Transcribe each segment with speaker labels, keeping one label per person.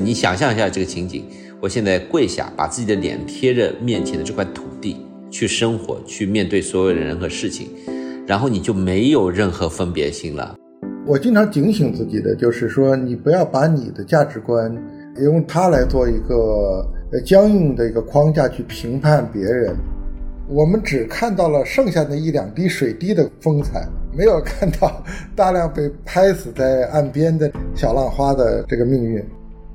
Speaker 1: 你想象一下这个情景，我现在跪下，把自己的脸贴着面前的这块土地去生活，去面对所有的人和事情，然后你就没有任何分别心了。
Speaker 2: 我经常警醒自己的，就是说，你不要把你的价值观用它来做一个呃僵硬的一个框架去评判别人。我们只看到了剩下的一两滴水滴的风采，没有看到大量被拍死在岸边的小浪花的这个命运。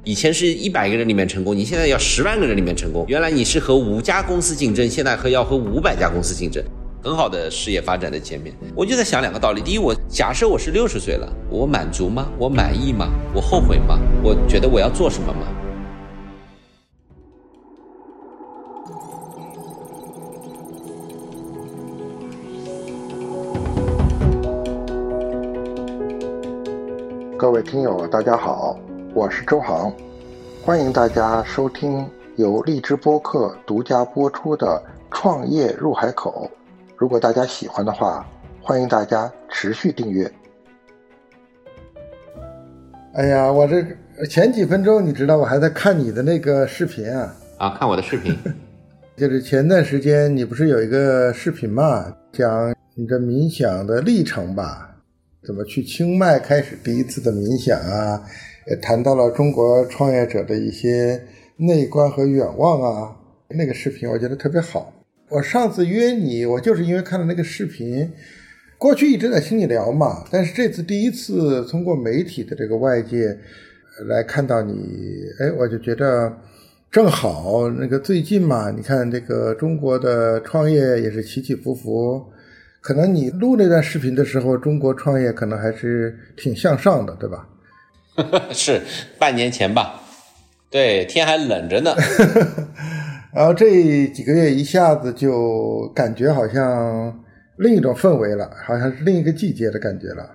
Speaker 1: 以前是一百个人里面成功，你现在要十万个人里面成功。原来你是和五家公司竞争，现在和要和五百家公司竞争，很好的事业发展的前面。我就在想两个道理：第一，我假设我是六十岁了，我满足吗？我满意吗？我后悔吗？我觉得我要做什么吗？
Speaker 2: 各位听友，大家好，我是周航，欢迎大家收听由荔枝播客独家播出的《创业入海口》。如果大家喜欢的话，欢迎大家持续订阅。哎呀，我这前几分钟，你知道我还在看你的那个视频啊？
Speaker 1: 啊，看我的视频，
Speaker 2: 就是前段时间你不是有一个视频嘛，讲你这冥想的历程吧？怎么去清迈开始第一次的冥想啊？也谈到了中国创业者的一些内观和远望啊。那个视频我觉得特别好。我上次约你，我就是因为看了那个视频。过去一直在听你聊嘛，但是这次第一次通过媒体的这个外界来看到你，哎，我就觉得正好。那个最近嘛，你看这个中国的创业也是起起伏伏。可能你录那段视频的时候，中国创业可能还是挺向上的，对吧？
Speaker 1: 是半年前吧？对，天还冷着呢。
Speaker 2: 然后这几个月一下子就感觉好像另一种氛围了，好像是另一个季节的感觉了。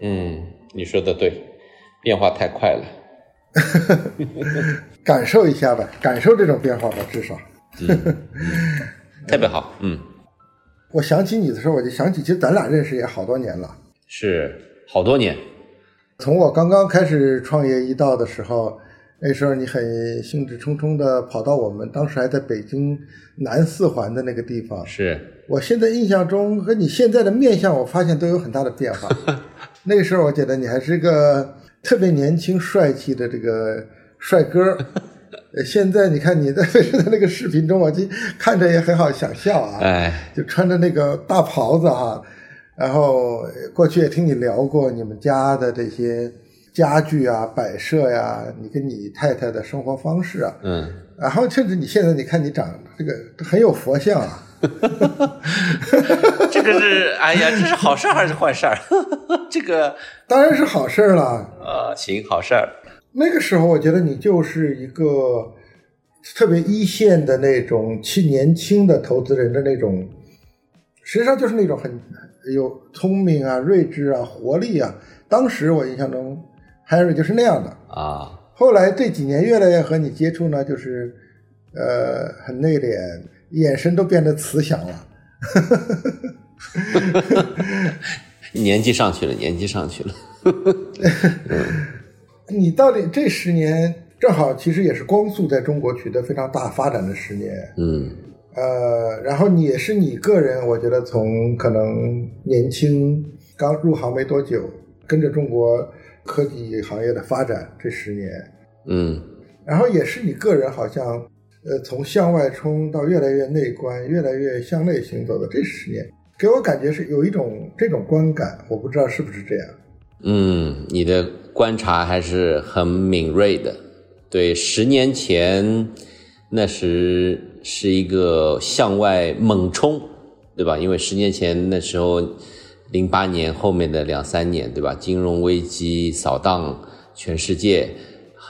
Speaker 1: 嗯，你说的对，变化太快了。
Speaker 2: 感受一下吧，感受这种变化吧，至少。
Speaker 1: 嗯特别好，嗯。
Speaker 2: 我想起你的时候，我就想起，其实咱俩认识也好多年了，
Speaker 1: 是好多年。
Speaker 2: 从我刚刚开始创业一道的时候，那时候你很兴致冲冲的跑到我们当时还在北京南四环的那个地方。
Speaker 1: 是
Speaker 2: 我现在印象中和你现在的面相，我发现都有很大的变化。那个时候我觉得你还是个特别年轻帅气的这个帅哥。呃，现在你看你在 在那个视频中，我就看着也很好想笑啊，
Speaker 1: 哎，
Speaker 2: 就穿着那个大袍子哈，然后过去也听你聊过你们家的这些家具啊、摆设呀，你跟你太太的生活方式啊，
Speaker 1: 嗯，
Speaker 2: 然后甚至你现在你看你长这个很有佛像啊，
Speaker 1: 这个是哎呀，这是好事还是坏事儿？这个
Speaker 2: 当然是好事儿了，
Speaker 1: 啊，行，好事儿。
Speaker 2: 那个时候，我觉得你就是一个特别一线的那种去年轻的投资人的那种，实际上就是那种很有聪明啊、睿智啊、活力啊。当时我印象中，Harry 就是那样的
Speaker 1: 啊。
Speaker 2: 后来这几年越来越和你接触呢，就是呃很内敛，眼神都变得慈祥了。
Speaker 1: 年纪上去了，年纪上去了。
Speaker 2: 你到底这十年正好，其实也是光速在中国取得非常大发展的十年。
Speaker 1: 嗯，
Speaker 2: 呃，然后你也是你个人，我觉得从可能年轻刚入行没多久，跟着中国科技行业的发展这十年，
Speaker 1: 嗯，
Speaker 2: 然后也是你个人好像呃从向外冲到越来越内观，越来越向内行走的这十年，给我感觉是有一种这种观感，我不知道是不是这样。
Speaker 1: 嗯，你的观察还是很敏锐的。对，十年前那时是一个向外猛冲，对吧？因为十年前那时候，零八年后面的两三年，对吧？金融危机扫荡全世界，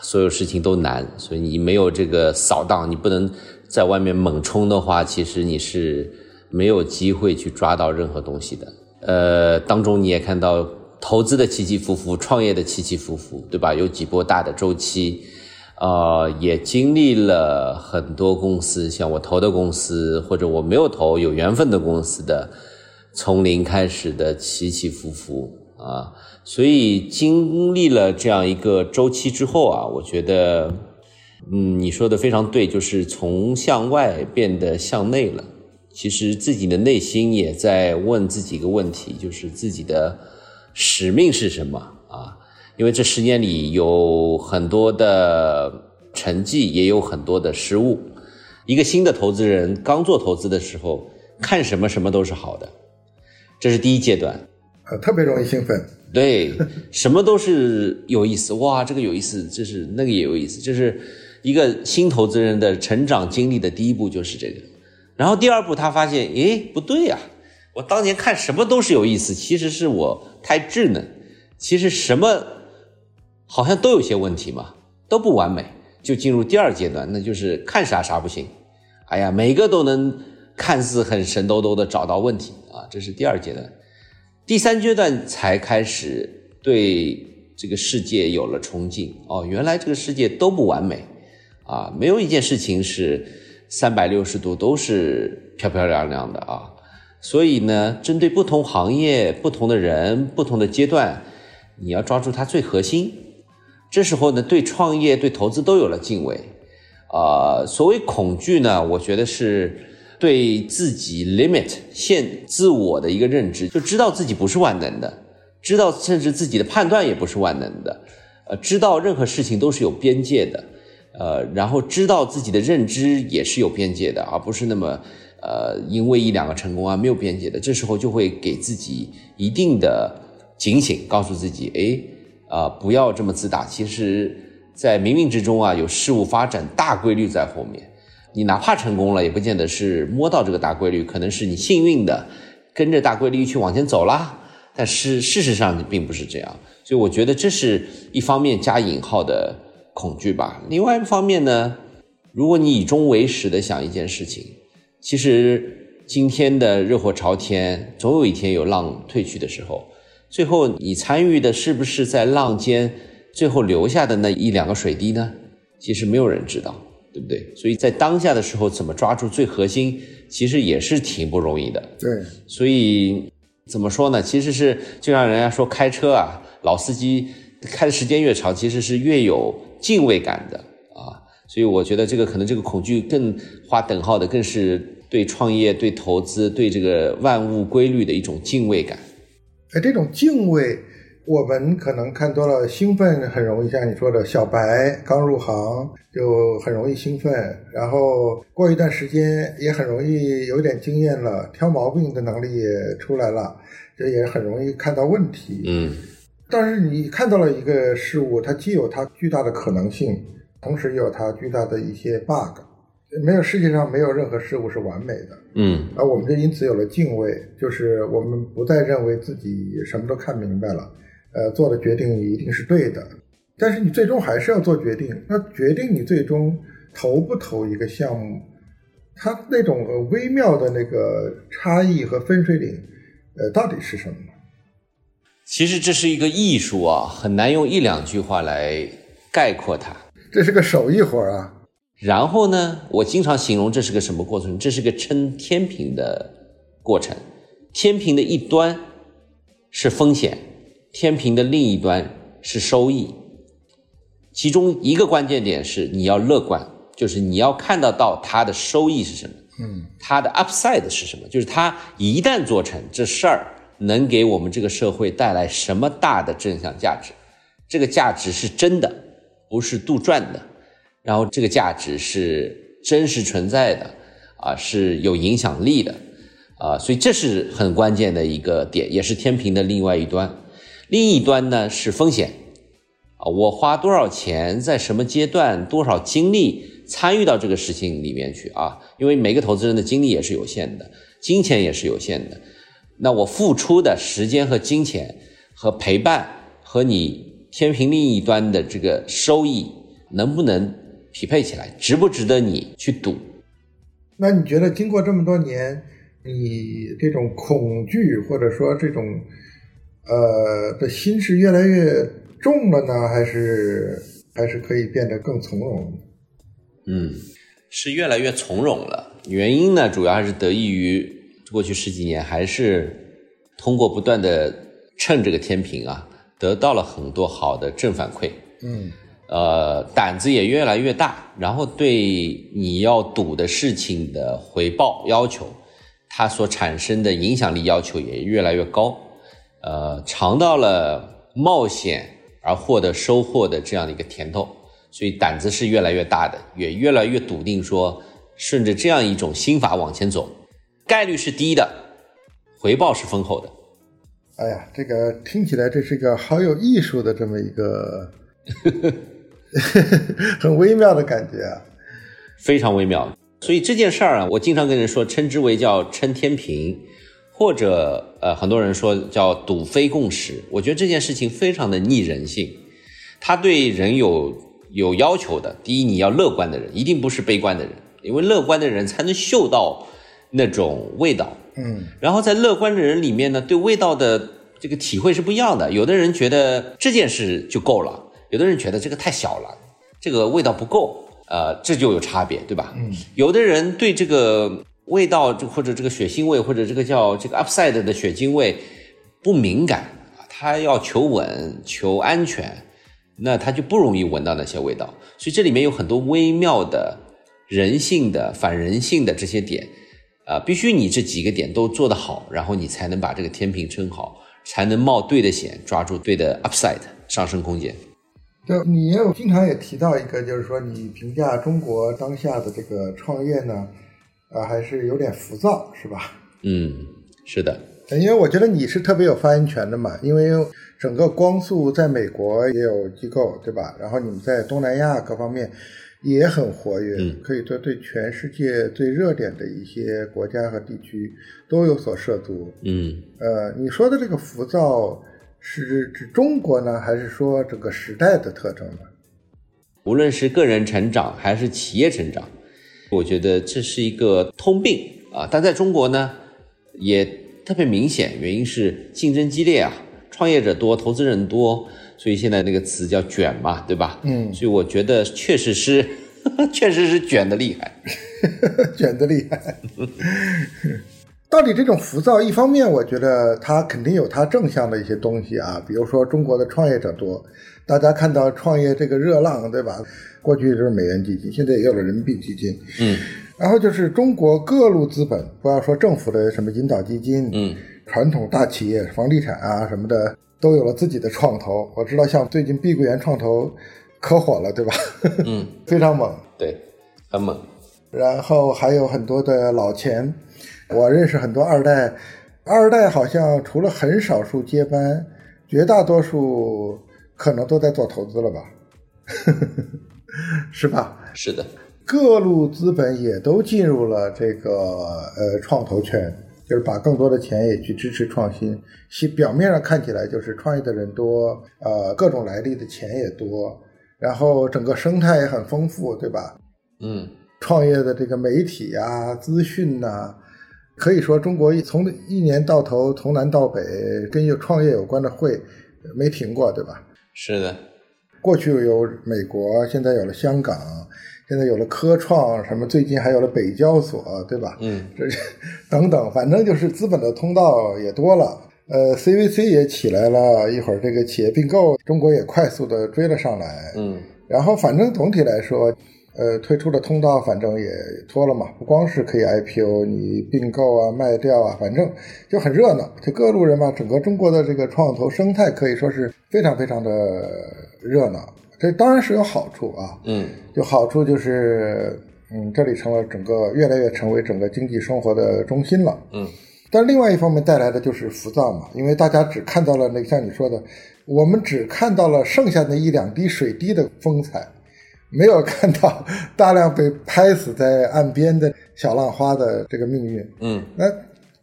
Speaker 1: 所有事情都难，所以你没有这个扫荡，你不能在外面猛冲的话，其实你是没有机会去抓到任何东西的。呃，当中你也看到。投资的起起伏伏，创业的起起伏伏，对吧？有几波大的周期，呃，也经历了很多公司，像我投的公司，或者我没有投有缘分的公司的，从零开始的起起伏伏啊。所以经历了这样一个周期之后啊，我觉得，嗯，你说的非常对，就是从向外变得向内了。其实自己的内心也在问自己一个问题，就是自己的使命是什么啊？因为这十年里有很多的成绩，也有很多的失误。一个新的投资人刚做投资的时候，看什么什么都是好的，这是第一阶段。
Speaker 2: 呃，特别容易兴奋。
Speaker 1: 对，什么都是有意思哇，这个有意思，这是那个也有意思，这是一个新投资人的成长经历的第一步就是这个。然后第二步，他发现，诶，不对呀，我当年看什么都是有意思，其实是我太稚嫩，其实什么好像都有些问题嘛，都不完美，就进入第二阶段，那就是看啥啥不行。哎呀，每个都能看似很神叨叨的找到问题啊，这是第二阶段。第三阶段才开始对这个世界有了憧憬哦，原来这个世界都不完美啊，没有一件事情是三百六十度都是漂漂亮亮的啊。所以呢，针对不同行业、不同的人、不同的阶段，你要抓住它最核心。这时候呢，对创业、对投资都有了敬畏啊。所谓恐惧呢，我觉得是。对自己 limit 限自我的一个认知，就知道自己不是万能的，知道甚至自己的判断也不是万能的，呃，知道任何事情都是有边界的，呃，然后知道自己的认知也是有边界的，而不是那么呃，因为一两个成功啊没有边界的，这时候就会给自己一定的警醒，告诉自己，哎，啊，不要这么自大，其实，在冥冥之中啊，有事物发展大规律在后面。你哪怕成功了，也不见得是摸到这个大规律，可能是你幸运的，跟着大规律去往前走啦。但是事实上并不是这样，所以我觉得这是一方面加引号的恐惧吧。另外一方面呢，如果你以终为始的想一件事情，其实今天的热火朝天，总有一天有浪退去的时候，最后你参与的是不是在浪尖最后留下的那一两个水滴呢？其实没有人知道。对不对？所以在当下的时候，怎么抓住最核心，其实也是挺不容易的。
Speaker 2: 对，
Speaker 1: 所以怎么说呢？其实是就像人家说开车啊，老司机开的时间越长，其实是越有敬畏感的啊。所以我觉得这个可能这个恐惧更划等号的，更是对创业、对投资、对这个万物规律的一种敬畏感。
Speaker 2: 哎，这种敬畏。我们可能看多了，兴奋很容易，像你说的，小白刚入行就很容易兴奋，然后过一段时间也很容易有点经验了，挑毛病的能力也出来了，这也很容易看到问题。
Speaker 1: 嗯，
Speaker 2: 但是你看到了一个事物，它既有它巨大的可能性，同时也有它巨大的一些 bug。没有世界上没有任何事物是完美的。
Speaker 1: 嗯，
Speaker 2: 而我们就因此有了敬畏，就是我们不再认为自己什么都看明白了。呃，做的决定一定是对的，但是你最终还是要做决定。那决定你最终投不投一个项目，它那种微妙的那个差异和分水岭，呃，到底是什么？
Speaker 1: 其实这是一个艺术啊，很难用一两句话来概括它。
Speaker 2: 这是个手艺活啊。
Speaker 1: 然后呢，我经常形容这是个什么过程？这是个称天平的过程。天平的一端是风险。天平的另一端是收益，其中一个关键点是你要乐观，就是你要看得到它的收益是什么，
Speaker 2: 嗯，
Speaker 1: 它的 upside 是什么，就是它一旦做成这事儿，能给我们这个社会带来什么大的正向价值，这个价值是真的，不是杜撰的，然后这个价值是真实存在的，啊，是有影响力的，啊，所以这是很关键的一个点，也是天平的另外一端。另一端呢是风险，啊，我花多少钱，在什么阶段，多少精力参与到这个事情里面去啊？因为每个投资人的精力也是有限的，金钱也是有限的。那我付出的时间和金钱和陪伴，和你天平另一端的这个收益能不能匹配起来，值不值得你去赌？
Speaker 2: 那你觉得经过这么多年，你这种恐惧或者说这种？呃，的心是越来越重了呢，还是还是可以变得更从容？
Speaker 1: 嗯，是越来越从容了。原因呢，主要还是得益于过去十几年，还是通过不断的趁这个天平啊，得到了很多好的正反馈，
Speaker 2: 嗯
Speaker 1: 呃，胆子也越来越大，然后对你要赌的事情的回报要求，它所产生的影响力要求也越来越高，呃，尝到了冒险而获得收获的这样的一个甜头，所以胆子是越来越大的，也越来越笃定说，顺着这样一种心法往前走，概率是低的，回报是丰厚的。
Speaker 2: 哎呀，这个听起来这是个好有艺术的这么一个呵呵 很微妙的感觉啊。
Speaker 1: 非常微妙。所以这件事儿啊，我经常跟人说，称之为叫称天平，或者呃，很多人说叫赌非共识。我觉得这件事情非常的逆人性，它对人有有要求的。第一，你要乐观的人，一定不是悲观的人，因为乐观的人才能嗅到那种味道。
Speaker 2: 嗯
Speaker 1: 然后在乐观的人里面呢，对味道的这个体会是不一样的。有的人觉得这件事就够了，有的人觉得这个太小了，这个味道不够，呃，这就有差别，对吧？
Speaker 2: 嗯，
Speaker 1: 有的人对这个味道，就或者这个血腥味，或者这个叫这个 upside 的血腥味不敏感啊，他要求稳、求安全，那他就不容易闻到那些味道。所以这里面有很多微妙的人性的、反人性的这些点。啊，必须你这几个点都做得好，然后你才能把这个天平撑好，才能冒对的险，抓住对的 upside 上升空间。
Speaker 2: 就你也有经常也提到一个，就是说你评价中国当下的这个创业呢，啊，还是有点浮躁，是吧？
Speaker 1: 嗯，是的，
Speaker 2: 因为我觉得你是特别有发言权的嘛，因为整个光速在美国也有机构，对吧？然后你们在东南亚各方面也很活跃，
Speaker 1: 嗯
Speaker 2: 可以说对全世界最热点的一些国家和地区都有所涉足。
Speaker 1: 嗯，
Speaker 2: 呃，你说的这个浮躁是指中国呢，还是说这个时代的特征呢？
Speaker 1: 无论是个人成长还是企业成长，我觉得这是一个通病啊。但在中国呢，也特别明显，原因是竞争激烈啊，创业者多，投资人多，所以现在那个词叫卷嘛，对吧？
Speaker 2: 嗯
Speaker 1: 所以我觉得确实是，确实是卷的厉害。
Speaker 2: 卷的厉害。到底这种浮躁，一方面我觉得它肯定有它正向的一些东西啊，比如说中国的创业者多，大家看到创业这个热浪，对吧？过去就是美元基金，现在也有了人民币基金。
Speaker 1: 嗯
Speaker 2: 然后就是中国各路资本，不要说政府的什么引导基金，
Speaker 1: 嗯
Speaker 2: 传统大企业、房地产啊什么的，都有了自己的创投。我知道像最近碧桂园创投可火了，对吧？
Speaker 1: 嗯，
Speaker 2: 非常猛。
Speaker 1: 对，很猛。
Speaker 2: 然后还有很多的老钱，我认识很多二代，二代好像除了很少数接班，绝大多数可能都在做投资了吧，是吧？
Speaker 1: 是的，
Speaker 2: 各路资本也都进入了这个呃创投圈，就是把更多的钱也去支持创新。其表面上看起来就是创业的人多，呃，各种来历的钱也多，然后整个生态也很丰富，对吧？
Speaker 1: 嗯
Speaker 2: 创业的这个媒体啊、资讯呐、可以说中国从一年到头、从南到北，跟有创业有关的会没停过，对吧？
Speaker 1: 是的，
Speaker 2: 过去有美国，现在有了香港，现在有了科创，什么最近还有了北交所，对吧？
Speaker 1: 嗯
Speaker 2: 这等等，反正就是资本的通道也多了。呃，CVC 也起来了，一会儿这个企业并购，中国也快速的追了上来。
Speaker 1: 嗯
Speaker 2: 然后反正总体来说，呃，推出的通道反正也多了嘛，不光是可以 IPO，你并购啊、卖掉啊，反正就很热闹。就各路人嘛，整个中国的这个创投生态可以说是非常非常的热闹。这当然是有好处啊，
Speaker 1: 嗯
Speaker 2: 就好处就是，嗯，这里成了整个越来越成为整个经济生活的中心了。
Speaker 1: 嗯
Speaker 2: 但另外一方面带来的就是浮躁嘛，因为大家只看到了那个像你说的，我们只看到了剩下那一两滴水滴的风采，没有看到大量被拍死在岸边的小浪花的这个命运。
Speaker 1: 嗯
Speaker 2: 那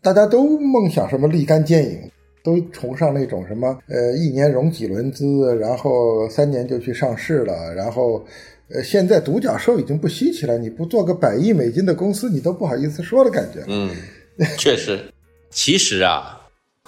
Speaker 2: 大家都梦想什么立竿见影，都崇尚那种什么呃一年融几轮资，然后三年就去上市了，然后呃现在独角兽已经不稀奇了，你不做个百亿美金的公司，你都不好意思说的感觉。
Speaker 1: 嗯，确实。其实啊，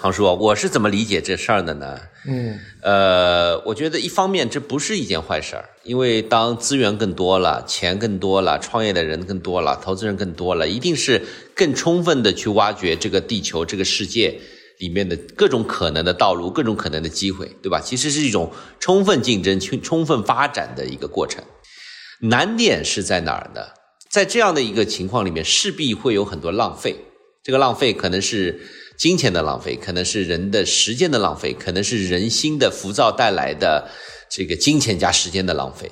Speaker 1: 航叔啊，我是怎么理解这事儿的呢？
Speaker 2: 嗯
Speaker 1: 呃，我觉得一方面这不是一件坏事儿，因为当资源更多了，钱更多了，创业的人更多了，投资人更多了，一定是更充分的去挖掘这个地球、这个世界里面的各种可能的道路、各种可能的机会，对吧？其实是一种充分竞争、充充分发展的一个过程。难点是在哪儿呢？在这样的一个情况里面，势必会有很多浪费。这个浪费可能是金钱的浪费，可能是人的时间的浪费，可能是人心的浮躁带来的这个金钱加时间的浪费。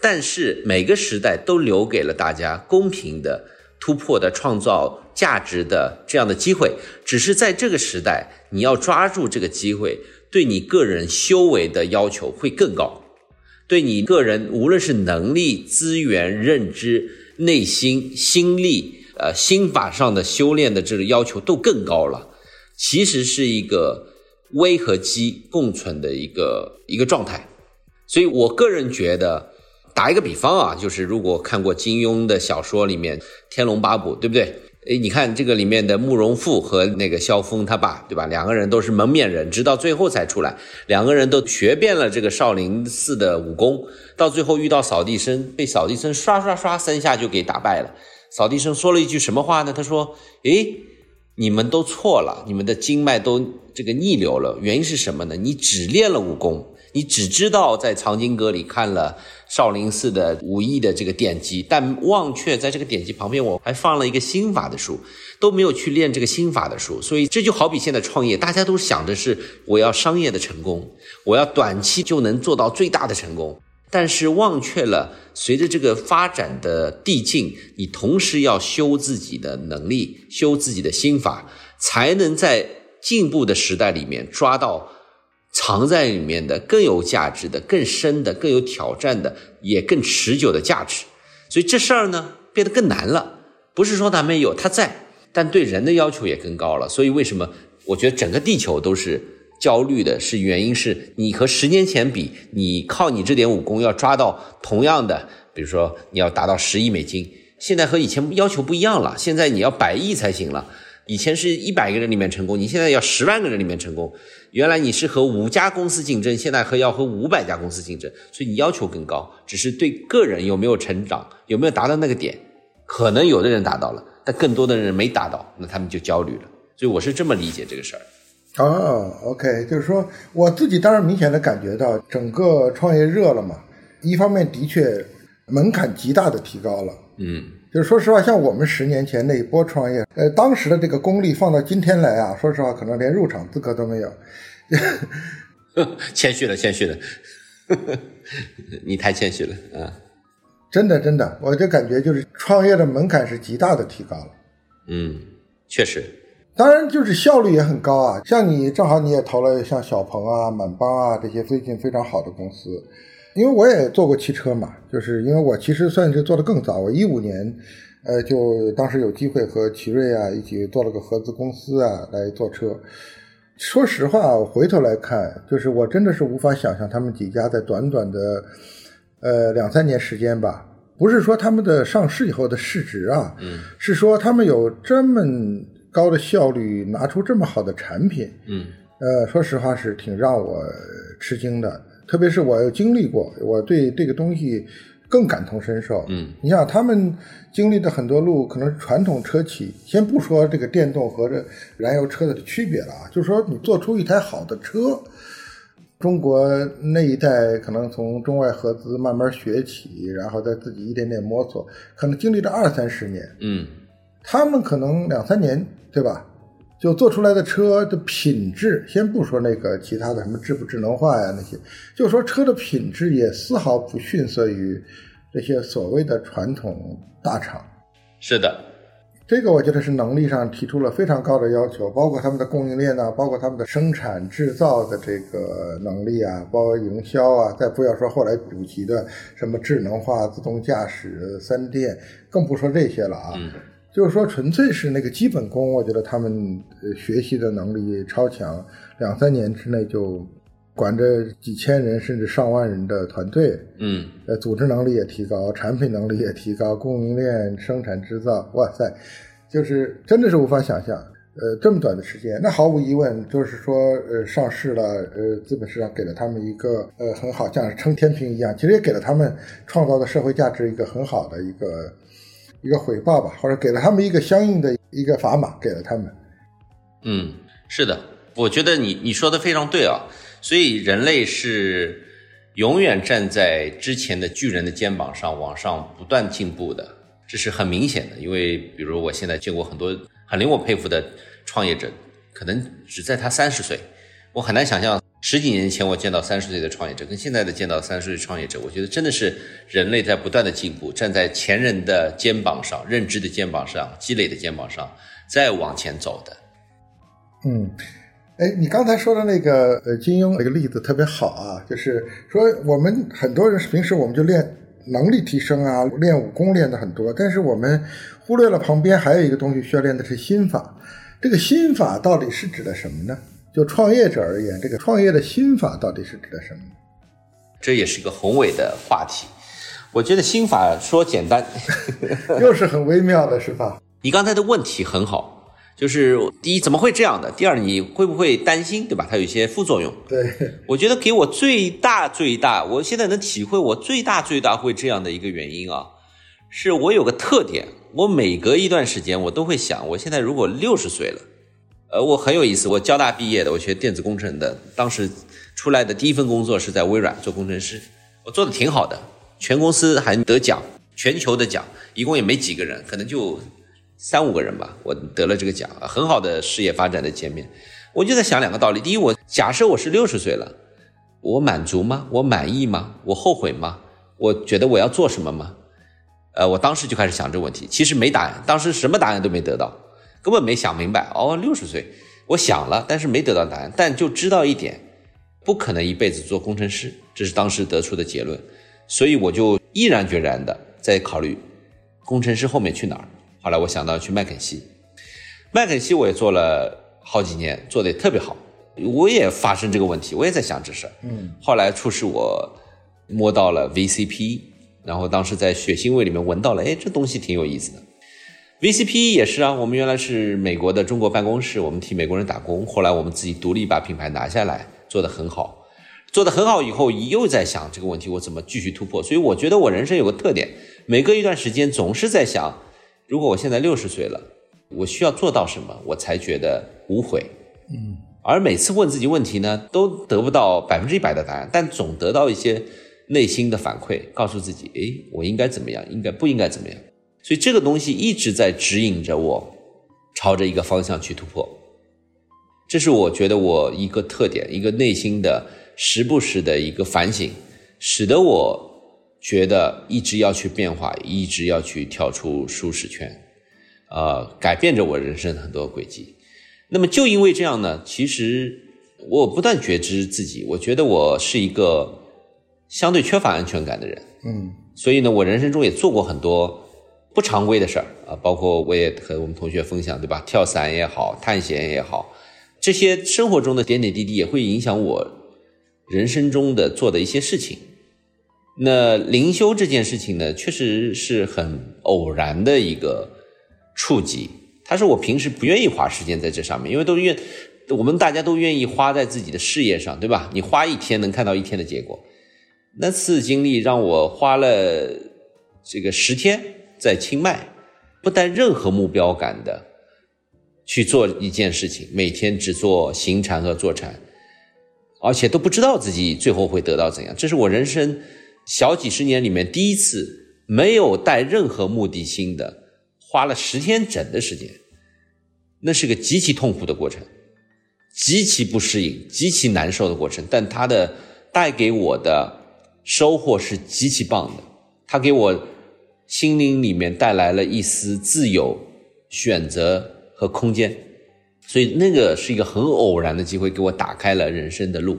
Speaker 1: 但是每个时代都留给了大家公平的。突破的、创造价值的这样的机会，只是在这个时代，你要抓住这个机会，对你个人修为的要求会更高，对你个人无论是能力、资源、认知、内心、心力，呃，心法上的修炼的这个要求都更高了。其实是一个危和机共存的一个一个状态，所以我个人觉得。打一个比方啊，就是如果看过金庸的小说里面《天龙八部》，对不对？哎，你看这个里面的慕容复和那个萧峰他爸，对吧？两个人都是蒙面人，直到最后才出来。两个人都学遍了这个少林寺的武功，到最后遇到扫地僧，被扫地僧刷刷刷三下就给打败了。扫地僧说了一句什么话呢？他说：“诶，你们都错了，你们的经脉都这个逆流了。原因是什么呢？你只练了武功。”你只知道在藏经阁里看了少林寺的武艺的这个典籍，但忘却在这个典籍旁边我还放了一个心法的书，都没有去练这个心法的书。所以这就好比现在创业，大家都想的是我要商业的成功，我要短期就能做到最大的成功，但是忘却了随着这个发展的递进，你同时要修自己的能力，修自己的心法，才能在进步的时代里面抓到。藏在里面的更有价值的、更深的、更有挑战的、也更持久的价值，所以这事儿呢变得更难了。不是说它没有，它在，但对人的要求也更高了。所以为什么我觉得整个地球都是焦虑的？是原因是你和十年前比，你靠你这点武功要抓到同样的，比如说你要达到十亿美金，现在和以前要求不一样了，现在你要百亿才行了。以前是一百个人里面成功，你现在要十万个人里面成功。原来你是和五家公司竞争，现在和要和五百家公司竞争，所以你要求更高。只是对个人有没有成长，有没有达到那个点，可能有的人达到了，但更多的人没达到，那他们就焦虑了。所以我是这么理解这个事儿。
Speaker 2: 哦，OK，就是说我自己当然明显的感觉到整个创业热了嘛，一方面的确门槛极大的提高了，
Speaker 1: 嗯。
Speaker 2: 就是说实话，像我们十年前那一波创业，呃，当时的这个功力放到今天来啊，说实话，可能连入场资格都没有。
Speaker 1: 谦虚了，谦虚了，你太谦虚了啊！
Speaker 2: 真的，真的，我就感觉就是创业的门槛是极大的提高了。
Speaker 1: 嗯，确实。
Speaker 2: 当然，就是效率也很高啊。像你正好你也投了像小鹏啊、满帮啊这些最近非常好的公司。因为我也做过汽车嘛，就是因为我其实算是做的更早，我一五年，呃，就当时有机会和奇瑞啊一起做了个合资公司啊来做车。说实话，我回头来看，就是我真的是无法想象他们几家在短短的，呃两三年时间吧，不是说他们的上市以后的市值啊，
Speaker 1: 嗯，
Speaker 2: 是说他们有这么高的效率，拿出这么好的产品，
Speaker 1: 嗯，
Speaker 2: 呃，说实话是挺让我吃惊的。特别是我又经历过，我对这个东西更感同身受。
Speaker 1: 嗯，
Speaker 2: 你想他们经历的很多路，可能是传统车企，先不说这个电动和这燃油车的区别了啊，就是说你做出一台好的车，中国那一代可能从中外合资慢慢学起，然后再自己一点点摸索，可能经历了二三十年。
Speaker 1: 嗯，
Speaker 2: 他们可能两三年，对吧？就做出来的车的品质，先不说那个其他的什么智不智能化呀那些，就说车的品质也丝毫不逊色于这些所谓的传统大厂。
Speaker 1: 是的，
Speaker 2: 这个我觉得是能力上提出了非常高的要求，包括他们的供应链呐，包括他们的生产制造的这个能力啊，包括营销啊，再不要说后来普及的什么智能化、自动驾驶、三电，更不说这些了啊。就是说，纯粹是那个基本功，我觉得他们学习的能力超强，两三年之内就管着几千人甚至上万人的团队，
Speaker 1: 嗯，
Speaker 2: 呃，组织能力也提高，产品能力也提高，供应链生产制造，哇塞，就是真的是无法想象，呃，这么短的时间，那毫无疑问就是说，呃，上市了，呃，资本市场给了他们一个呃很好，像撑天平一样，其实也给了他们创造的社会价值一个很好的一个。一个回报吧，或者给了他们一个相应的一个砝码，给了他们。
Speaker 1: 嗯，是的，我觉得你你说的非常对啊，所以人类是永远站在之前的巨人的肩膀上往上不断进步的，这是很明显的。因为比如我现在见过很多很令我佩服的创业者，可能只在他三十岁，我很难想象十几年前我见到三十岁的创业者跟现在的见到三十岁创业者，我觉得真的是人类在不断的进步，站在前人的肩膀上、认知的肩膀上、积累的肩膀上再往前走的。
Speaker 2: 嗯。哎，你刚才说的那个呃金庸那个例子特别好啊，就是说我们很多人平时我们就练能力提升啊，练武功练的很多，但是我们忽略了旁边还有一个东西需要练的是心法。这个心法到底是指的什么呢？就创业者而言，这个创业的心法到底是指的什么？
Speaker 1: 这也是一个宏伟的话题。我觉得心法说简单
Speaker 2: 又是很微妙的，是吧？
Speaker 1: 你刚才的问题很好。就是第一，怎么会这样的？第二，你会不会担心，对吧？它有一些副作用。
Speaker 2: 对，
Speaker 1: 我觉得给我最大最大，我现在能体会我最大最大会这样的一个原因啊，是我有个特点，我每隔一段时间我都会想，我现在如果六十岁了，呃，我很有意思，我交大毕业的，我学电子工程的，当时出来的第一份工作是在微软做工程师，我做的挺好的，全公司还得奖，全球的奖，一共也没几个人，可能就。三五个人吧，我得了这个奖，很好的事业发展的前面，我就在想两个道理：第一，我假设我是六十岁了，我满足吗？我满意吗？我后悔吗？我觉得我要做什么吗？呃，我当时就开始想这个问题，其实没答案，当时什么答案都没得到，根本没想明白。哦，六十岁，我想了，但是没得到答案，但就知道一点，不可能一辈子做工程师，这是当时得出的结论，所以我就毅然决然的在考虑，工程师后面去哪儿。后来我想到去麦肯锡，麦肯锡我也做了好几年，做的也特别好。我也发生这个问题，我也在想这事儿。嗯，后来促使我摸到了 VCP，然后当时在血腥味里面闻到了，哎，这东西挺有意思的。VCP 也是啊，我们原来是美国的中国办公室，我们替美国人打工。后来我们自己独立把品牌拿下来，做得很好，做得很好以后，又在想这个问题，我怎么继续突破？所以我觉得我人生有个特点，每隔一段时间总是在想。如果我现在六十岁了，我需要做到什么，我才觉得无悔？嗯，而每次问自己问题呢，都得不到百分之一百的答案，但总得到一些内心的反馈，告诉自己，诶，我应该怎么样，应该不应该怎么样？所以这个东西一直在指引着我，朝着一个方向去突破。这是我觉得我一个特点，一个内心的时不时的一个反省，使得我。觉得一直要去变化，一直要去跳出舒适圈，呃，改变着我人生很多轨迹。那么就因为这样呢，其实我不断觉知自己，我觉得我是一个相对缺乏安全感的人。嗯，所以呢，我人生中也做过很多不常规的事儿啊，包括我也和我们同学分享，对吧？跳伞也好，探险也好，这些生活中的点点滴滴也会影响我人生中的做的一些事情。那灵修这件事情呢，确实是很偶然的一个触及。他是我平时不愿意花时间在这上面，因为都愿，我们大家都愿意花在自己的事业上，对吧？你花一天能看到一天的结果。那次经历让我花了这个十天在清迈，不带任何目标感的去做一件事情，每天只做行禅和坐禅，而且都不知道自己最后会得到怎样。这是我人生。小几十年里面第一次没有带任何目的心的，花了十天整的时间，那是个极其痛苦的过程，极其不适应、极其难受的过程。但它的带给我的收获是极其棒的，它给我心灵里面带来了一丝自由、选择和空间。所以那个是一个很偶然的机会，给我打开了人生的路。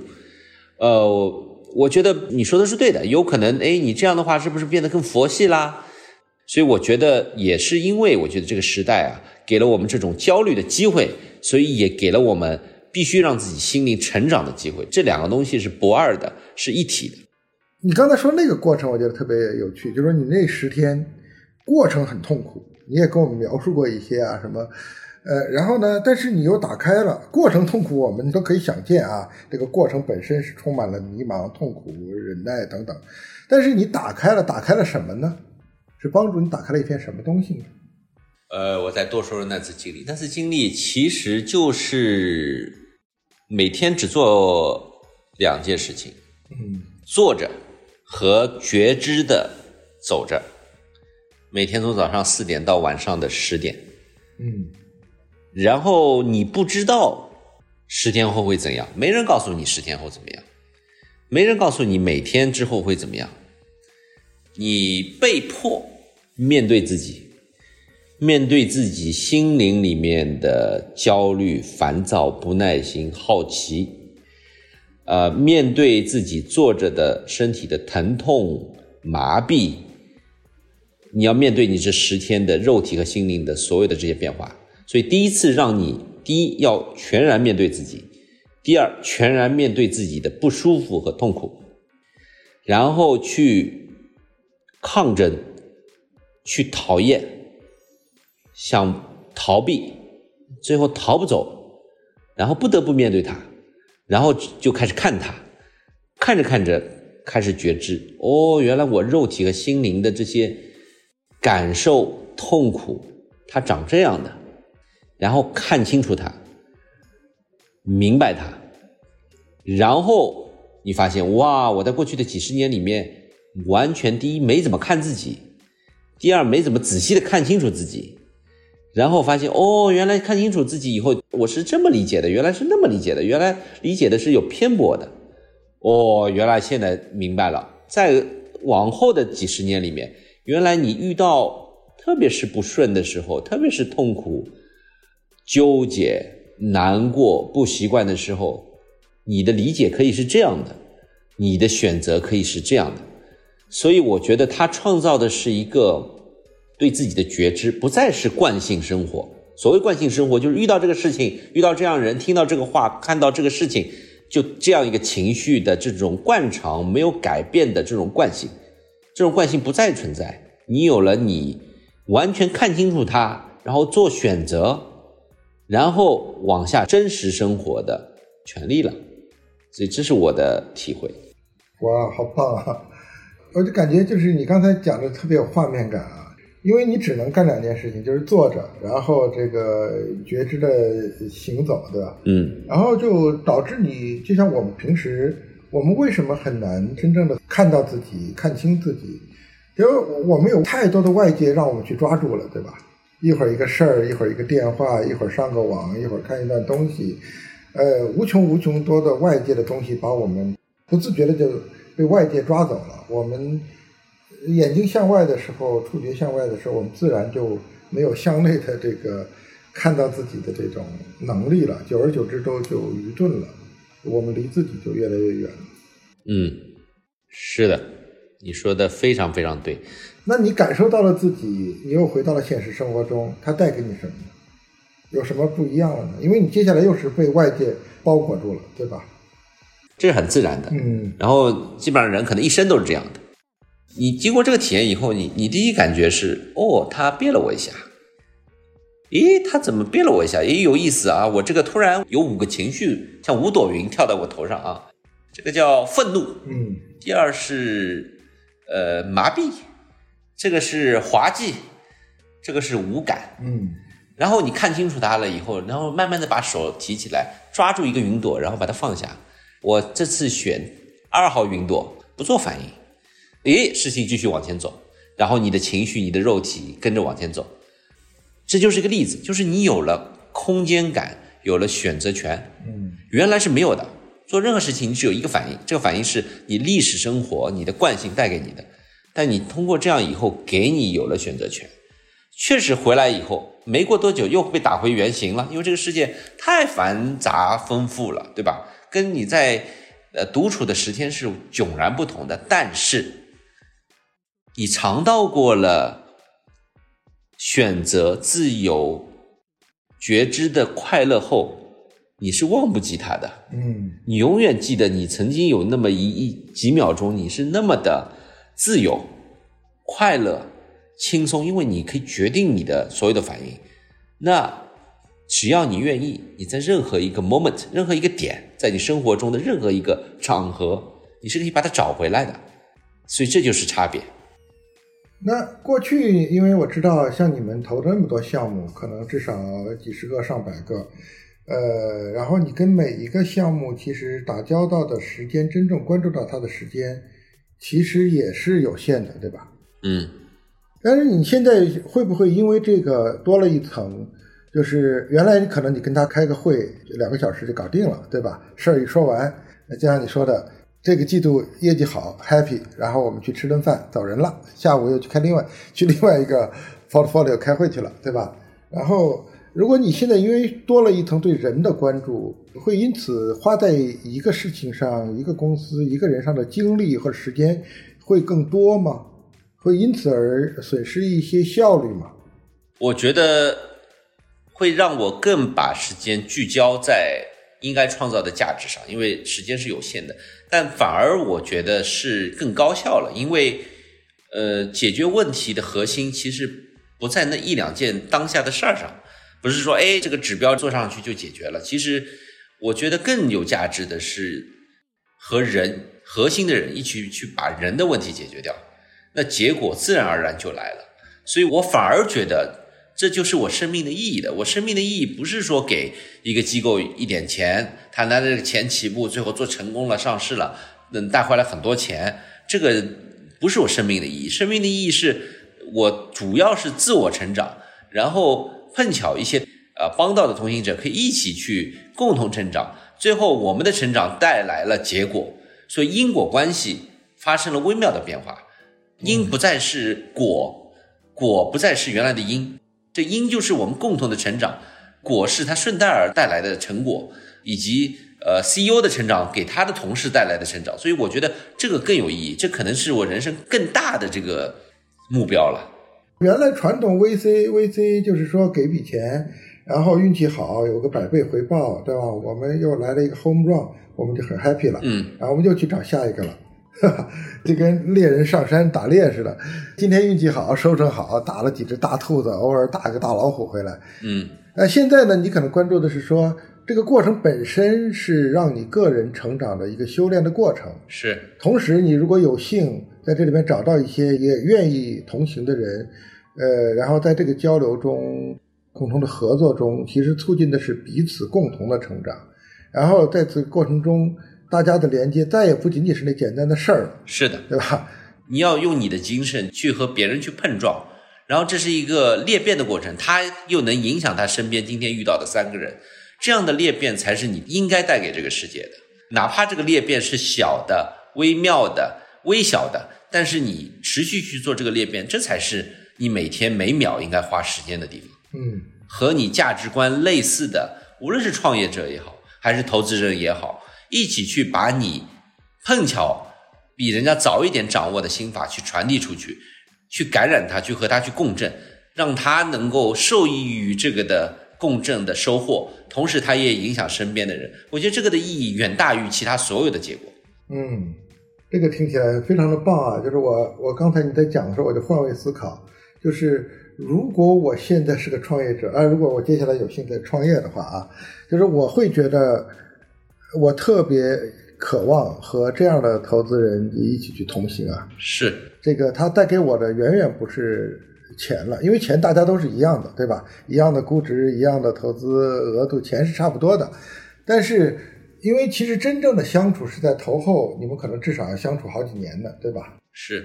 Speaker 1: 呃。我觉得你说的是对的，有可能，哎，你这样的话是不是变得更佛系啦？所以我觉得也是因为我觉得这个时代啊，给了我们这种焦虑的机会，所以也给了我们必须让自己心灵成长的机会。这两个东西是不二的，是一体的。
Speaker 2: 你刚才说那个过程，我觉得特别有趣，就是说你那十天过程很痛苦，你也跟我们描述过一些啊什么。呃，然后呢？但是你又打开了，过程痛苦，我们都可以想见啊。这个过程本身是充满了迷茫、痛苦、忍耐等等。但是你打开了，打开了什么呢？是帮助你打开了一片什么东西呢？
Speaker 1: 呃，我再多说说那次经历。那次经历其实就是每天只做两件事情，
Speaker 2: 嗯
Speaker 1: 坐着和觉知的走着，每天从早上四点到晚上的十点，
Speaker 2: 嗯
Speaker 1: 然后你不知道十天后会怎样，没人告诉你十天后怎么样，没人告诉你每天之后会怎么样，你被迫面对自己，面对自己心灵里面的焦虑、烦躁、不耐心、好奇，呃，面对自己坐着的身体的疼痛、麻痹，你要面对你这十天的肉体和心灵的所有的这些变化。所以第一次让你，第一要全然面对自己，第二全然面对自己的不舒服和痛苦，然后去抗争，去讨厌，想逃避，最后逃不走，然后不得不面对它，然后就开始看它，看着看着开始觉知，哦，原来我肉体和心灵的这些感受、痛苦，它长这样的。然后看清楚它，明白它，然后你发现哇，我在过去的几十年里面，完全第一没怎么看自己，第二没怎么仔细的看清楚自己，然后发现哦，原来看清楚自己以后，我是这么理解的，原来是那么理解的，原来理解的是有偏颇的，哦，原来现在明白了，在往后的几十年里面，原来你遇到特别是不顺的时候，特别是痛苦。纠结、难过、不习惯的时候，你的理解可以是这样的，你的选择可以是这样的。所以我觉得他创造的是一个对自己的觉知，不再是惯性生活。所谓惯性生活，就是遇到这个事情，遇到这样人，听到这个话，看到这个事情，就这样一个情绪的这种惯常没有改变的这种惯性，这种惯性不再存在。你有了你完全看清楚它，然后做选择。然后往下真实生活的权利了，所以这是我的体会。
Speaker 2: 哇，好棒啊！我就感觉就是你刚才讲的特别有画面感啊，因为你只能干两件事情，就是坐着，然后这个觉知的行走，对吧？
Speaker 1: 嗯。
Speaker 2: 然后就导致你，就像我们平时，我们为什么很难真正的看到自己、看清自己？因为我们有太多的外界让我们去抓住了，对吧？一会儿一个事儿，一会儿一个电话，一会儿上个网，一会儿看一段东西，呃，无穷无穷多的外界的东西把我们不自觉的就被外界抓走了。我们眼睛向外的时候，触觉向外的时候，我们自然就没有向内的这个看到自己的这种能力了。久而久之，都就愚钝了，我们离自己就越来越远了。
Speaker 1: 嗯，是的，你说的非常非常对。
Speaker 2: 那你感受到了自己，你又回到了现实生活中，它带给你什么？有什么不一样了呢？因为你接下来又是被外界包裹住了，对吧？
Speaker 1: 这是很自然的，
Speaker 2: 嗯。
Speaker 1: 然后基本上人可能一生都是这样的。你经过这个体验以后，你你第一感觉是，哦，他别了我一下。咦，他怎么别了我一下？也有意思啊！我这个突然有五个情绪，像五朵云跳到我头上啊。这个叫愤怒，
Speaker 2: 嗯。
Speaker 1: 第二是呃麻痹。这个是滑稽，这个是无感，
Speaker 2: 嗯，
Speaker 1: 然后你看清楚它了以后，然后慢慢的把手提起来，抓住一个云朵，然后把它放下。我这次选二号云朵，不做反应，诶，事情继续往前走，然后你的情绪、你的肉体跟着往前走，这就是一个例子，就是你有了空间感，有了选择权，
Speaker 2: 嗯，
Speaker 1: 原来是没有的。做任何事情，你只有一个反应，这个反应是你历史生活、你的惯性带给你的。但你通过这样以后，给你有了选择权，确实回来以后，没过多久又被打回原形了，因为这个世界太繁杂丰富了，对吧？跟你在呃独处的十天是迥然不同的。但是你尝到过了选择、自由、觉知的快乐后，你是忘不记它的。
Speaker 2: 嗯，
Speaker 1: 你永远记得你曾经有那么一一几秒钟，你是那么的。自由、快乐、轻松，因为你可以决定你的所有的反应。那只要你愿意，你在任何一个 moment、任何一个点，在你生活中的任何一个场合，你是可以把它找回来的。所以这就是差别。
Speaker 2: 那过去，因为我知道，像你们投的那么多项目，可能至少几十个、上百个，呃，然后你跟每一个项目其实打交道的时间，真正关注到它的时间，其实也是有限的，对吧？
Speaker 1: 嗯，
Speaker 2: 但是你现在会不会因为这个多了一层？就是原来你可能你跟他开个会，两个小时就搞定了，对吧？事儿一说完，那就像你说的，这个季度业绩好，happy，然后我们去吃顿饭，走人了，下午又去开另外 去另外一个 portfolio 开会去了，对吧？然后如果你现在因为多了一层对人的关注，会因此花在一个事情上、一个公司、一个人上的精力或者时间会更多吗？会因此而损失一些效率吗？
Speaker 1: 我觉得。会让我更把时间聚焦在应该创造的价值上，因为时间是有限的。但反而我觉得是更高效了，因为呃，解决问题的核心其实不在那一两件当下的事儿上，不是说哎这个指标做上去就解决了。其实我觉得更有价值的是和人核心的人一起去把人的问题解决掉，那结果自然而然就来了。所以我反而觉得。这就是我生命的意义的。我生命的意义不是说给一个机构一点钱，他拿着这个钱起步，最后做成功了，上市了，能带回来很多钱。这个不是我生命的意义。生命的意义是我主要是自我成长，然后碰巧一些呃帮到的同行者可以一起去共同成长，最后我们的成长带来了结果，所以因果关系发生了微妙的变化，因不再是果，果不再是原来的因。这因就是我们共同的成长，果是他顺带而带来的成果，以及呃 CEO 的成长给他的同事带来的成长，所以我觉得这个更有意义，这可能是我人生更大的这个目标了。
Speaker 2: 原来传统 VC VC 就是说给笔钱，然后运气好有个百倍回报，对吧？我们又来了一个 home run，我们就很 happy 了，
Speaker 1: 嗯，
Speaker 2: 然后我们就去找下一个了。就跟猎人上山打猎似的，今天运气好，收成好，打了几只大兔子，偶尔打个大老虎回来。
Speaker 1: 嗯，
Speaker 2: 那现在呢？你可能关注的是说，这个过程本身是让你个人成长的一个修炼的过程。
Speaker 1: 是，
Speaker 2: 同时你如果有幸在这里面找到一些也愿意同行的人，呃，然后在这个交流中、共同的合作中，其实促进的是彼此共同的成长。然后在此过程中。大家的连接再也不仅仅是那简单的事儿了，
Speaker 1: 是的，
Speaker 2: 对吧？
Speaker 1: 你要用你的精神去和别人去碰撞，然后这是一个裂变的过程，它又能影响他身边今天遇到的三个人，这样的裂变才是你应该带给这个世界的。哪怕这个裂变是小的、微妙的、微小的，但是你持续去做这个裂变，这才是你每天每秒应该花时间的地方。
Speaker 2: 嗯，
Speaker 1: 和你价值观类似的，无论是创业者也好，还是投资人也好。一起去把你碰巧比人家早一点掌握的心法去传递出去，去感染他，去和他去共振，让他能够受益于这个的共振的收获，同时他也影响身边的人。我觉得这个的意义远大于其他所有的结果。
Speaker 2: 嗯，这个听起来非常的棒啊！就是我我刚才你在讲的时候，我就换位思考，就是如果我现在是个创业者啊，如果我接下来有幸在创业的话啊，就是我会觉得。我特别渴望和这样的投资人一起去同行啊！
Speaker 1: 是
Speaker 2: 这个，他带给我的远远不是钱了，因为钱大家都是一样的，对吧？一样的估值，一样的投资额度，钱是差不多的。但是，因为其实真正的相处是在投后，你们可能至少要相处好几年的，对吧？
Speaker 1: 是。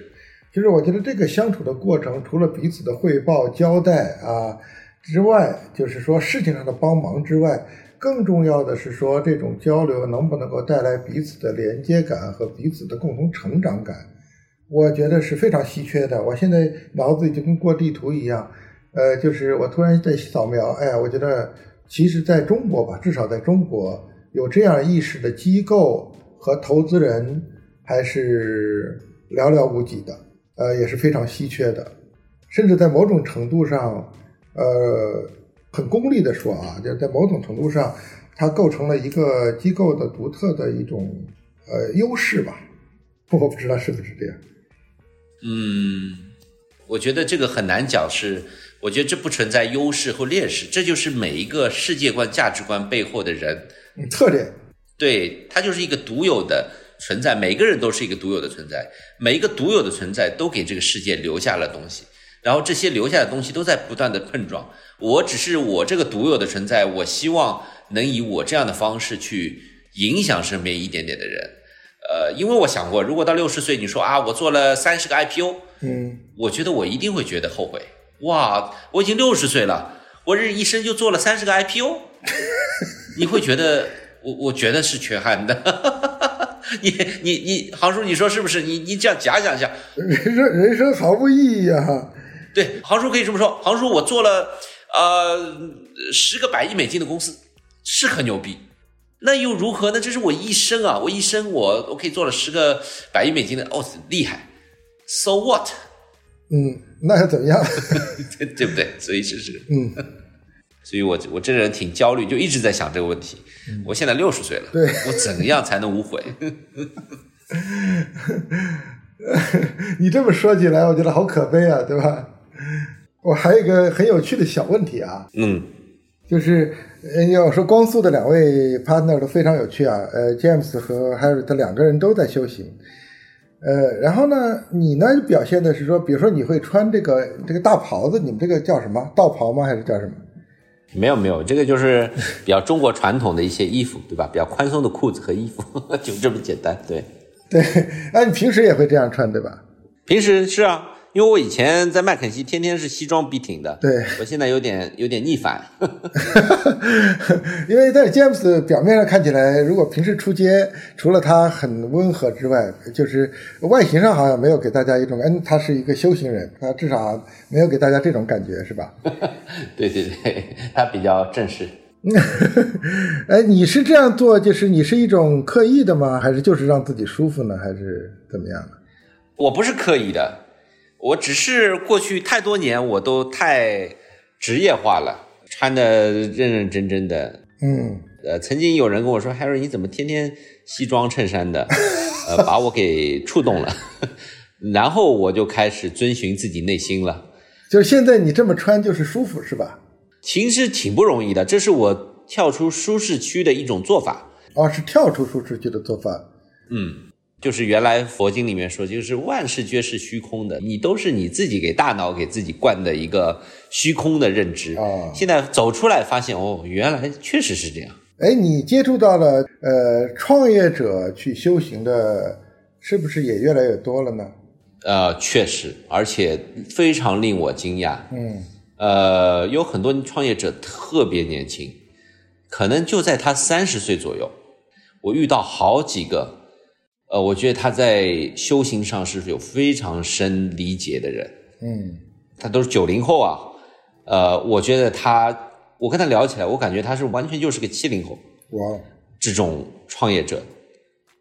Speaker 2: 其实我觉得这个相处的过程，除了彼此的汇报交代啊之外，就是说事情上的帮忙之外。更重要的是说，这种交流能不能够带来彼此的连接感和彼此的共同成长感？我觉得是非常稀缺的。我现在脑子里就跟过地图一样，呃，就是我突然在扫描，哎呀，我觉得其实在中国吧，至少在中国有这样意识的机构和投资人还是寥寥无几的，呃，也是非常稀缺的，甚至在某种程度上，呃。很功利的说啊，就在某种程度上，它构成了一个机构的独特的一种呃优势吧。我不知道是不是这样。
Speaker 1: 嗯，我觉得这个很难讲，是我觉得这不存在优势或劣势，这就是每一个世界观、价值观背后的人嗯
Speaker 2: 特点。
Speaker 1: 对，它就是一个独有的存在，每个人都是一个独有的存在，每一个独有的存在都给这个世界留下了东西。然后这些留下的东西都在不断的碰撞。我只是我这个独有的存在，我希望能以我这样的方式去影响身边一点点的人。呃，因为我想过，如果到六十岁，你说啊，我做了三十个 IPO，
Speaker 2: 嗯，
Speaker 1: 我觉得我一定会觉得后悔。哇，我已经六十岁了，我这一生就做了三十个 IPO，你会觉得我我觉得是缺憾的。你 你你，航叔，你说是不是？你你这样假想一下，
Speaker 2: 人生人生毫无意义呀。
Speaker 1: 对，杭叔可以这么说。杭叔，我做了呃十个百亿美金的公司，是很牛逼。那又如何呢？这是我一生啊，我一生我我可以做了十个百亿美金的，哦，厉害。So what？
Speaker 2: 嗯，那又怎么样？
Speaker 1: 对对不对？所以这是
Speaker 2: 嗯，
Speaker 1: 所以我我这人挺焦虑，就一直在想这个问题。我现在六十岁了，
Speaker 2: 对
Speaker 1: 我怎样才能无悔？
Speaker 2: 你这么说起来，我觉得好可悲啊，对吧？我还有一个很有趣的小问题啊，
Speaker 1: 嗯
Speaker 2: 就是呃要说光速的两位 partner 都非常有趣啊，呃，James 和 Harry 他两个人都在修行，呃，然后呢，你呢表现的是说，比如说你会穿这个这个大袍子，你们这个叫什么道袍吗？还是叫什么？
Speaker 1: 没有没有，这个就是比较中国传统的一些衣服，对吧？比较宽松的裤子和衣服，就这么简单。对，
Speaker 2: 对，哎，你平时也会这样穿对吧？
Speaker 1: 平时是啊，因为我以前在麦肯锡天天是西装笔挺的，
Speaker 2: 对，
Speaker 1: 我现在有点有点逆反。
Speaker 2: 因为在 James 表面上看起来，如果平时出街，除了他很温和之外，就是外形上好像没有给大家一种，嗯，他是一个修行人，他至少没有给大家这种感觉，是吧？
Speaker 1: 对对对，他比较正式。
Speaker 2: 哎，你是这样做，就是你是一种刻意的吗？还是就是让自己舒服呢？还是怎么样呢？
Speaker 1: 我不是刻意的，我只是过去太多年我都太职业化了，穿的认认真真的。
Speaker 2: 嗯，
Speaker 1: 呃，曾经有人跟我说：“Harry，你怎么天天西装衬衫的？” 呃，把我给触动了。然后我就开始遵循自己内心了。
Speaker 2: 就是现在你这么穿就是舒服，是吧？
Speaker 1: 其实挺不容易的，这是我跳出舒适区的一种做法。
Speaker 2: 哦，是跳出舒适区的做法。
Speaker 1: 嗯，就是原来佛经里面说，就是万事皆是虚空的，你都是你自己给大脑给自己灌的一个虚空的认知。
Speaker 2: 哦
Speaker 1: 现在走出来发现，哦，原来确实是这样。
Speaker 2: 哎，你接触到了呃创业者去修行的，是不是也越来越多了呢？
Speaker 1: 呃，确实，而且非常令我惊讶。
Speaker 2: 嗯
Speaker 1: 呃，有很多创业者特别年轻，可能就在他三十岁左右。我遇到好几个，呃，我觉得他在修行上是有非常深理解的人，
Speaker 2: 嗯
Speaker 1: 他都是九零后啊。呃，我觉得他，我跟他聊起来，我感觉他是完全就是个七零后。
Speaker 2: 哇，
Speaker 1: 这种创业者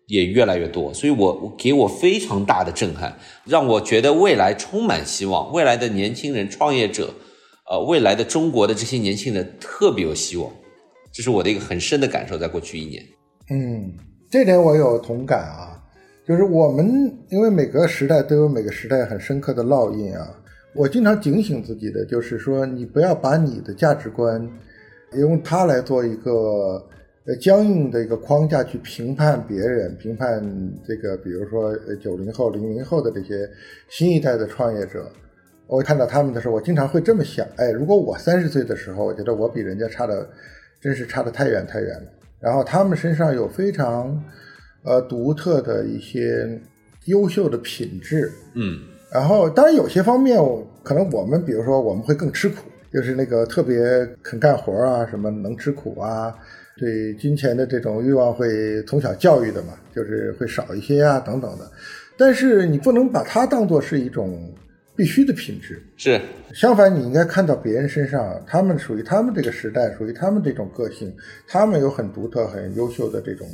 Speaker 1: 也越来越多，所以我我给我非常大的震撼，让我觉得未来充满希望，未来的年轻人创业者，呃，未来的中国的这些年轻人特别有希望，这是我的一个很深的感受，在过去一年。
Speaker 2: 嗯，这点我有同感啊。就是我们因为每个时代都有每个时代很深刻的烙印啊。我经常警醒自己的，就是说你不要把你的价值观用它来做一个呃僵硬的一个框架去评判别人，评判这个比如说呃九零后、零零后的这些新一代的创业者。我看到他们的时候，我经常会这么想：哎，如果我三十岁的时候，我觉得我比人家差的，真是差得太远太远了。然后他们身上有非常呃独特的一些优秀的品质，
Speaker 1: 嗯。
Speaker 2: 然后当然有些方面，我可能我们比如说我们会更吃苦，就是那个特别肯干活啊，什么能吃苦啊，对金钱的这种欲望会从小教育的嘛，就是会少一些啊等等的。但是你不能把它当做是一种必须的品质，
Speaker 1: 是，
Speaker 2: 相反，你应该看到别人身上，他们属于他们这个时代，属于他们这种个性，他们有很独特、很优秀的这种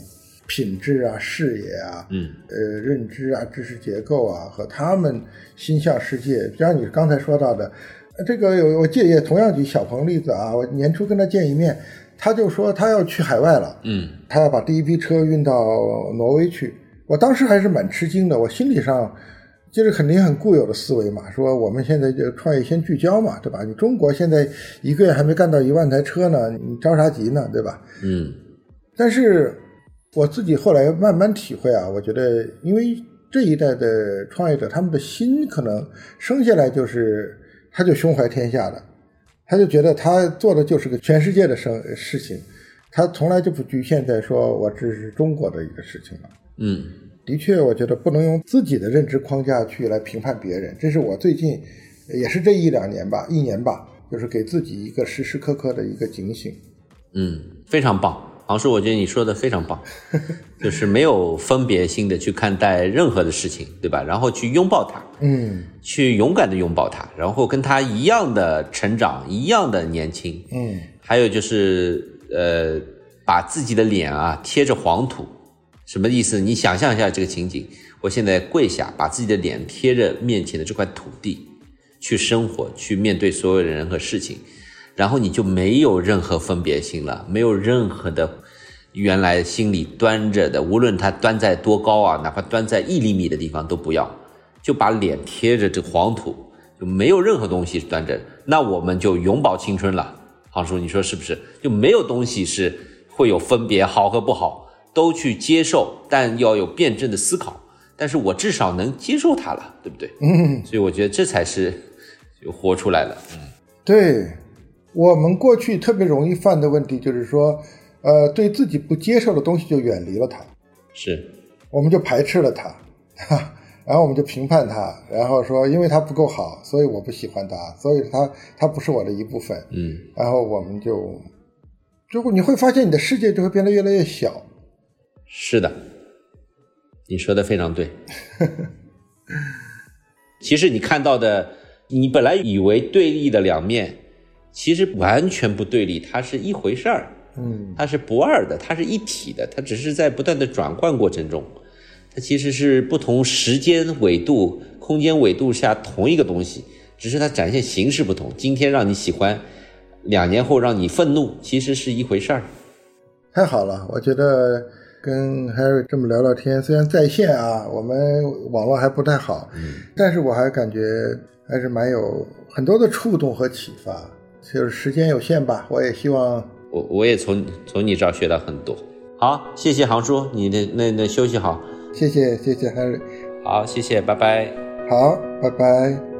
Speaker 2: 品质啊、视野啊，
Speaker 1: 嗯
Speaker 2: 呃，认知啊、知识结构啊，和他们心向世界。就像你刚才说到的，呃这个有我借也同样举小鹏例子啊，我年初跟他见一面，他就说他要去海外了，
Speaker 1: 嗯
Speaker 2: 他要把第一批车运到挪威去。我当时还是蛮吃惊的，我心理上就是肯定很固有的思维嘛，说我们现在就创业先聚焦嘛，对吧？你中国现在一个月还没干到一万台车呢，你着啥急呢，对吧？
Speaker 1: 嗯
Speaker 2: 但是我自己后来慢慢体会啊，我觉得因为这一代的创业者，他们的心可能生下来就是他就胸怀天下的，他就觉得他做的就是个全世界的生事情，他从来就不局限在说我这是中国的一个事情了。
Speaker 1: 嗯，
Speaker 2: 的确，我觉得不能用自己的认知框架去来评判别人，这是我最近也是这一两年吧，一年吧，就是给自己一个时时刻刻的一个警醒。
Speaker 1: 嗯，非常棒。王叔，我觉得你说的非常棒，就是没有分别心的去看待任何的事情，对吧？然后去拥抱它，
Speaker 2: 嗯
Speaker 1: 去勇敢的拥抱它，然后跟他一样的成长，一样的年轻。
Speaker 2: 嗯
Speaker 1: 还有就是，呃，把自己的脸啊贴着黄土，什么意思？你想象一下这个情景，我现在跪下，把自己的脸贴着面前的这块土地，去生活，去面对所有的人和事情，然后你就没有任何分别心了，没有任何的原来心里端着的，无论它端在多高啊，哪怕端在一厘米的地方都不要，就把脸贴着这黄土，就没有任何东西端着，那我们就永葆青春了。杭叔，你说是不是？就没有东西是会有分别，好和不好都去接受，但要有辩证的思考。但是我至少能接受它了，对不对？
Speaker 2: 嗯，
Speaker 1: 所以我觉得这才是就活出来了。嗯
Speaker 2: 对，我们过去特别容易犯的问题就是说，呃，对自己不接受的东西就远离了它，
Speaker 1: 是，
Speaker 2: 我们就排斥了它，哈，然后我们就评判它，然后说因为它不够好，所以我不喜欢它，所以它它不是我的一部分，
Speaker 1: 嗯，
Speaker 2: 然后我们就，就会你会发现你的世界就会变得越来越小。
Speaker 1: 是的，你说的非常对。其实你看到的，你本来以为对立的两面，其实完全不对立，它是一回事儿。
Speaker 2: 嗯
Speaker 1: 它是不二的，它是一体的，它只是在不断的转换过程中，它其实是不同时间纬度、空间纬度下同一个东西，只是它展现形式不同。今天让你喜欢，两年后让你愤怒，其实是一回事儿。
Speaker 2: 太好了，我觉得跟 Harry 这么聊聊天，虽然在线啊，我们网络还不太好，
Speaker 1: 嗯，
Speaker 2: 但是我还感觉还是蛮有很多的触动和启发。就是时间有限吧，我也希望
Speaker 1: 我我也从从你这儿学到很多。好，谢谢航叔，你的那那休息好。
Speaker 2: 谢谢谢谢 Harry，
Speaker 1: 好，谢谢，拜拜。
Speaker 2: 好，拜拜。